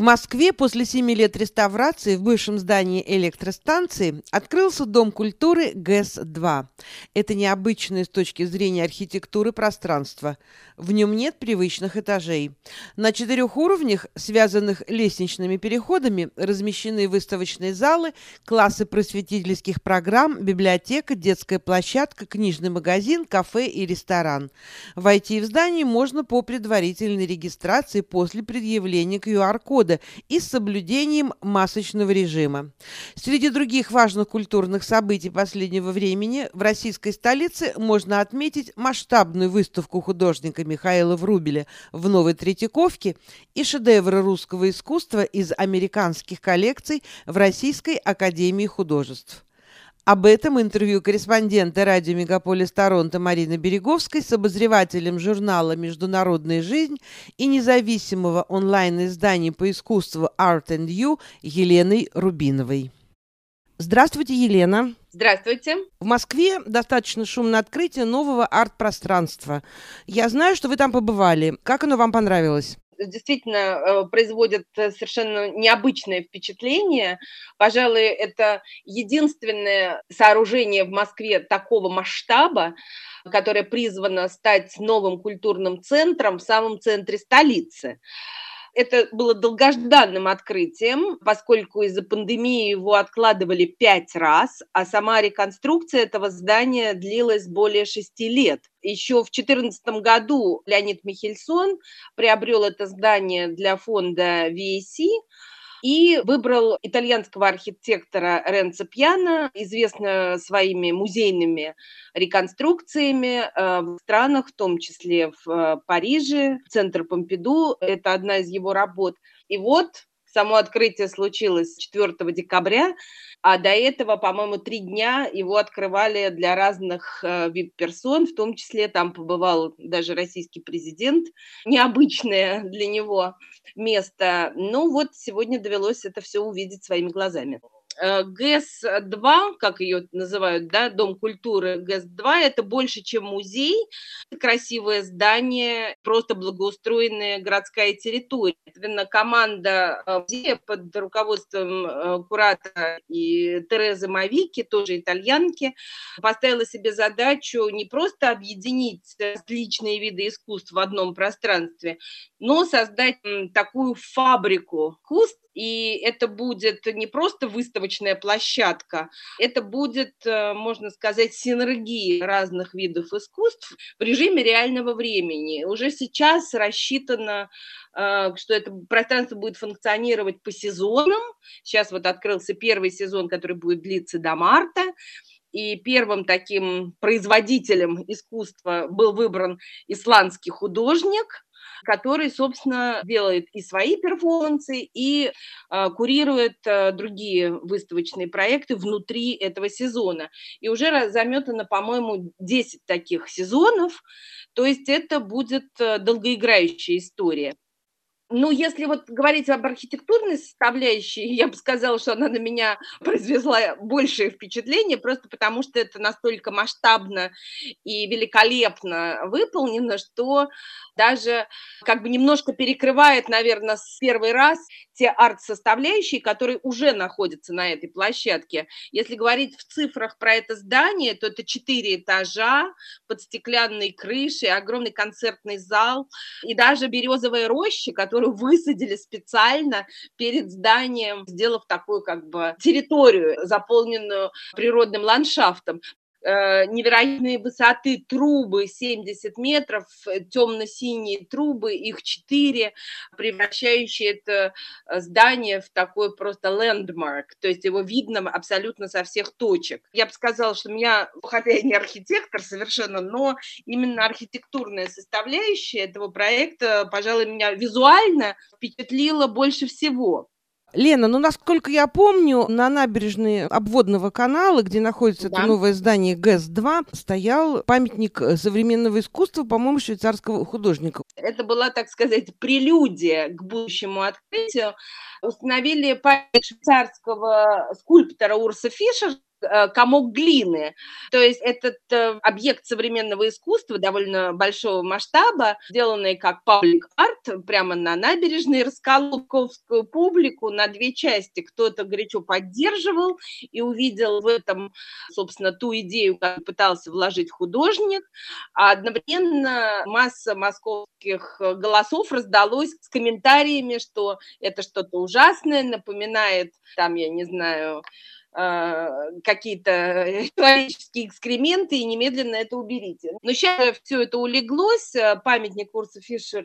В Москве после семи лет реставрации в бывшем здании электростанции открылся Дом культуры ГЭС-2. Это необычное с точки зрения архитектуры пространство. В нем нет привычных этажей. На четырех уровнях, связанных лестничными переходами, размещены выставочные залы, классы просветительских программ, библиотека, детская площадка, книжный магазин, кафе и ресторан. Войти в здание можно по предварительной регистрации после предъявления QR-кода и с соблюдением масочного режима. Среди других важных культурных событий последнего времени в российской столице можно отметить масштабную выставку художника Михаила Врубеля в Новой Третьяковке и шедевры русского искусства из американских коллекций в Российской академии художеств. Об этом интервью корреспондента радио «Мегаполис Торонто» Марины Береговской с обозревателем журнала «Международная жизнь» и независимого онлайн-издания по искусству Art and You Еленой Рубиновой. Здравствуйте, Елена. Здравствуйте. В Москве достаточно шумное открытие нового арт-пространства. Я знаю, что вы там побывали. Как оно вам понравилось? Действительно э, производит совершенно необычное впечатление. Пожалуй, это единственное сооружение в Москве такого масштаба, которое призвано стать новым культурным центром в самом центре столицы. Это было долгожданным открытием, поскольку из-за пандемии его откладывали пять раз, а сама реконструкция этого здания длилась более шести лет. Еще в 2014 году Леонид Михельсон приобрел это здание для фонда VAC, и выбрал итальянского архитектора Ренцо Пьяно, известного своими музейными реконструкциями э, в странах, в том числе в э, Париже, центр Помпиду, это одна из его работ. И вот Само открытие случилось 4 декабря, а до этого, по-моему, три дня его открывали для разных э, вип-персон, в том числе там побывал даже российский президент. Необычное для него место. Ну вот сегодня довелось это все увидеть своими глазами. Э, ГЭС-2, как ее называют, да, Дом культуры ГЭС-2, это больше, чем музей, красивое здание, просто благоустроенная городская территория. Именно команда э, музея под руководством э, куратора и Терезы Мавики, тоже итальянки, поставила себе задачу не просто объединить различные виды искусств в одном пространстве, но создать такую фабрику искусств, и это будет не просто выставочная площадка, это будет, э, можно сказать, синергия разных видов искусств в режиме реального времени. Уже сейчас рассчитано, э, что это пространство будет функционировать по сезонам. Сейчас вот открылся первый сезон, который будет длиться до марта. И первым таким производителем искусства был выбран исландский художник – который, собственно, делает и свои перформансы, и э, курирует э, другие выставочные проекты внутри этого сезона. И уже заметано, по-моему, 10 таких сезонов, то есть это будет э, долгоиграющая история. Ну, если вот говорить об архитектурной составляющей, я бы сказала, что она на меня произвела большее впечатление, просто потому что это настолько масштабно и великолепно выполнено, что даже как бы немножко перекрывает, наверное, с первый раз те арт-составляющие, которые уже находятся на этой площадке. Если говорить в цифрах про это здание, то это четыре этажа под стеклянной крышей, огромный концертный зал и даже березовая роща, которая которую высадили специально перед зданием, сделав такую как бы территорию, заполненную природным ландшафтом невероятные высоты трубы 70 метров, э, темно-синие трубы, их четыре, превращающие это э, здание в такой просто лендмарк, то есть его видно абсолютно со всех точек. Я бы сказала, что меня, хотя я не архитектор совершенно, но именно архитектурная составляющая этого проекта, пожалуй, меня визуально впечатлила больше всего. Лена, ну, насколько я помню, на набережной обводного канала, где находится да. это новое здание ГЭС-2, стоял памятник современного искусства, по-моему, швейцарского художника. Это была, так сказать, прелюдия к будущему открытию. Установили памятник швейцарского скульптора Урса Фишера, комок глины. То есть этот э, объект современного искусства довольно большого масштаба, сделанный как паблик арт, прямо на набережной, расколол публику на две части. Кто-то горячо поддерживал и увидел в этом, собственно, ту идею, которую пытался вложить художник, а одновременно масса московских голосов раздалось с комментариями, что это что-то ужасное, напоминает, там, я не знаю, э, какие-то человеческие экскременты и немедленно это уберите. Но сейчас все это улеглось, памятник Урса Фишер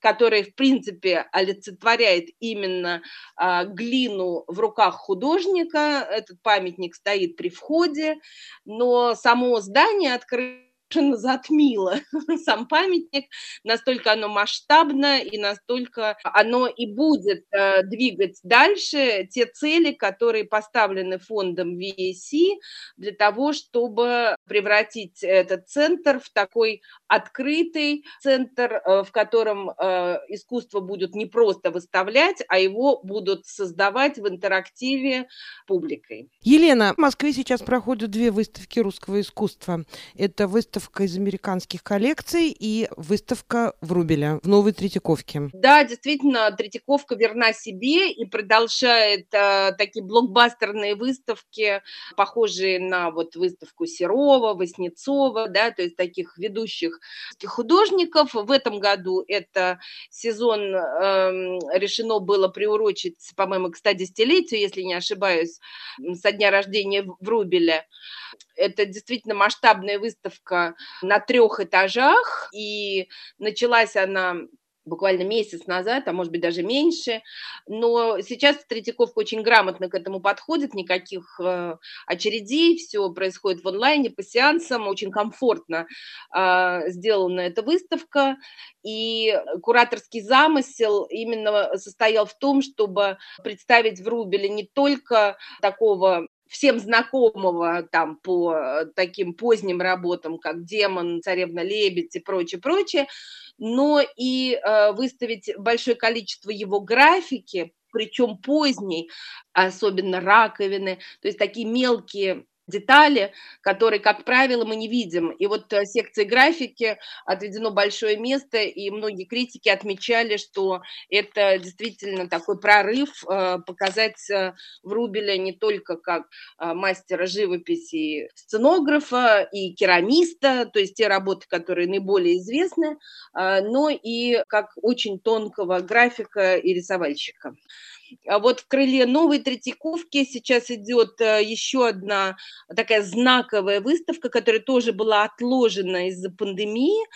который, в принципе, олицетворяет именно а, глину в руках художника. Этот памятник стоит при входе, но само здание открыто совершенно затмило. Сам памятник, настолько оно масштабно и настолько оно и будет э, двигать дальше. Те цели, которые поставлены фондом VAC для того, чтобы превратить этот центр в такой открытый центр, э, в котором э, искусство будут не просто выставлять, а его будут создавать в интерактиве публикой. Елена, в Москве сейчас проходят две выставки русского искусства. Это выставка из американских коллекций и выставка в Рубеле, в Новой Третьяковке. Да, действительно, Третьяковка верна себе и продолжает э, такие блокбастерные выставки, похожие на вот выставку Серова, Васнецова, да, то есть таких ведущих художников. В этом году это сезон э, решено было приурочить, по-моему, к 110-летию, если не ошибаюсь, со дня рождения в Рубеле. Это действительно масштабная выставка на трех этажах, и началась она буквально месяц назад, а может быть даже меньше. Но сейчас Третьяковка очень грамотно к этому подходит, никаких э, очередей, все происходит в онлайне, по сеансам, очень комфортно э, сделана эта выставка. И кураторский замысел именно состоял в том, чтобы представить в Рубеле не только такого всем знакомого там по э, таким поздним работам, как «Демон», «Царевна Лебедь» и прочее, прочее, но и э, выставить большое количество его графики, причем поздней, особенно раковины, то есть такие мелкие детали, которые, как правило, мы не видим. И вот э, секции графики отведено большое место, и многие критики отмечали, что это действительно такой прорыв, э, показать э, Врубеля не только как мастера живописи, сценографа и керамиста, то есть те работы, которые наиболее известны, но и как очень тонкого графика и рисовальщика. А вот в крыле новой Третьяковки сейчас идет э, еще одна такая знаковая выставка, которая тоже была отложена из-за пандемии.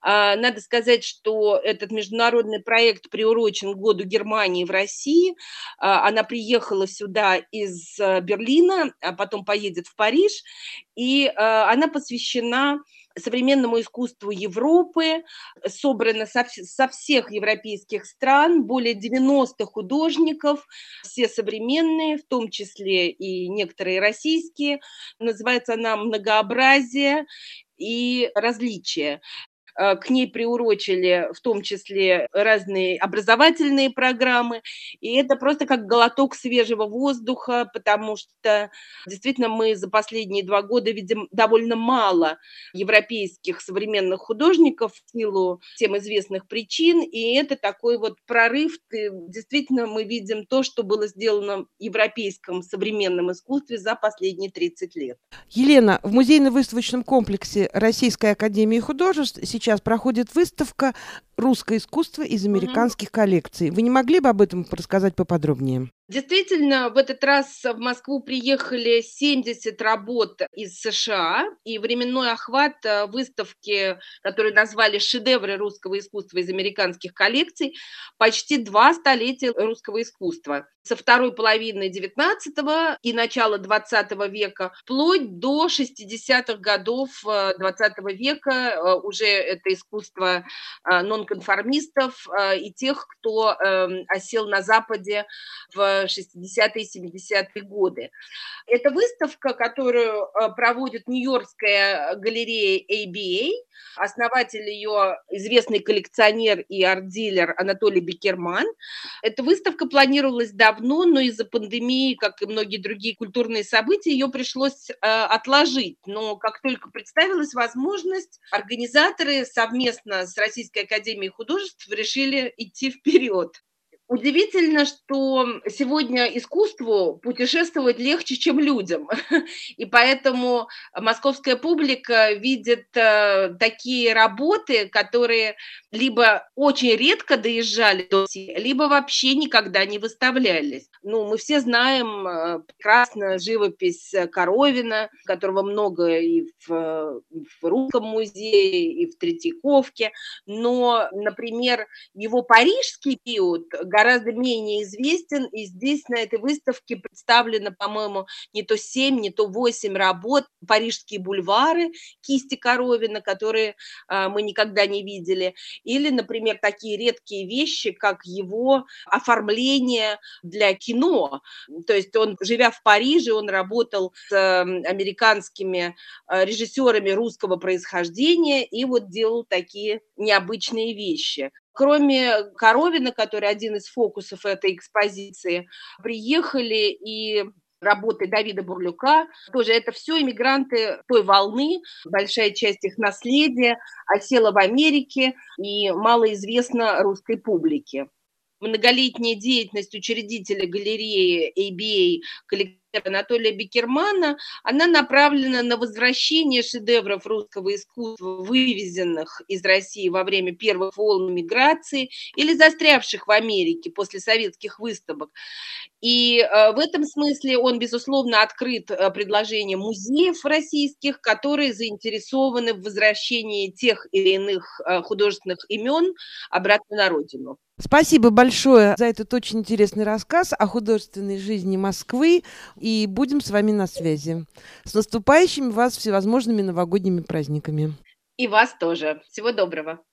А, надо сказать, что этот международный проект приурочен к году Германии в России. А, она приехала сюда из э, Берлина, а потом поедет в Париж, и она посвящена современному искусству Европы, собрано со, со всех европейских стран, более 90 художников, все современные, в том числе и некоторые российские. Называется она «Многообразие и различия. Э, к ней приурочили в том числе разные образовательные программы, и это просто как глоток свежего воздуха, потому что действительно мы за последние два года видим довольно мало европейских современных художников в силу всем известных причин, и это такой вот прорыв, действительно мы видим то, что было сделано в европейском современном искусстве за последние 30 лет. Елена, в музейно-выставочном комплексе Российской Академии Художеств сейчас сейчас проходит выставка «Русское искусство из американских угу. коллекций». Вы не могли бы об этом рассказать поподробнее? Действительно, в этот раз в Москву приехали 70 работ из США, и временной охват э, выставки, которую назвали «Шедевры русского искусства из американских коллекций», почти два столетия русского искусства. Со второй половины 19 и начала 20 века, вплоть до 60-х годов 20 э, века, э, уже это искусство нон конформистов и тех, кто эм, осел на Западе в 60-е и 70-е годы. Это выставка, которую проводит Нью-Йоркская галерея ABA, основатель ее известный коллекционер и арт-дилер Анатолий Бекерман. Эта выставка планировалась давно, но из-за пандемии, как и многие другие культурные события, ее пришлось э, отложить. Но как только представилась возможность, организаторы совместно с Российской Академией Художеств решили идти вперед. Удивительно, что сегодня искусству путешествовать легче, чем людям. И поэтому московская публика видит э, такие работы, которые либо очень редко доезжали до России, либо вообще никогда не выставлялись. Ну, мы все знаем э, прекрасно живопись Коровина, которого много и в, в Русском музее, и в Третьяковке. Но, например, его парижский период гораздо менее известен, и здесь на этой выставке представлено, по-моему, не то 7, не то 8 работ, парижские бульвары кисти Коровина, которые а, мы никогда не видели, или, например, такие редкие вещи, как его оформление для кино, то есть он, живя в Париже, он работал с американскими а, режиссерами русского происхождения и вот делал такие необычные вещи. Кроме Коровина, который один из фокусов этой экспозиции, приехали и работы Давида Бурлюка. Тоже это все иммигранты той волны, большая часть их наследия осела в Америке и малоизвестна русской публике. Многолетняя деятельность учредителя галереи ABA, коллектива Анатолия Бекермана, она направлена на возвращение шедевров русского искусства, вывезенных из России во время первых волн миграции или застрявших в Америке после советских выставок. И э, в этом смысле он, безусловно, открыт э, предложением музеев российских, которые заинтересованы в возвращении тех или иных э, художественных имен обратно на родину. Спасибо большое за этот очень интересный рассказ о художественной жизни Москвы и будем с вами на связи. С наступающими вас всевозможными новогодними праздниками. И вас тоже. Всего доброго.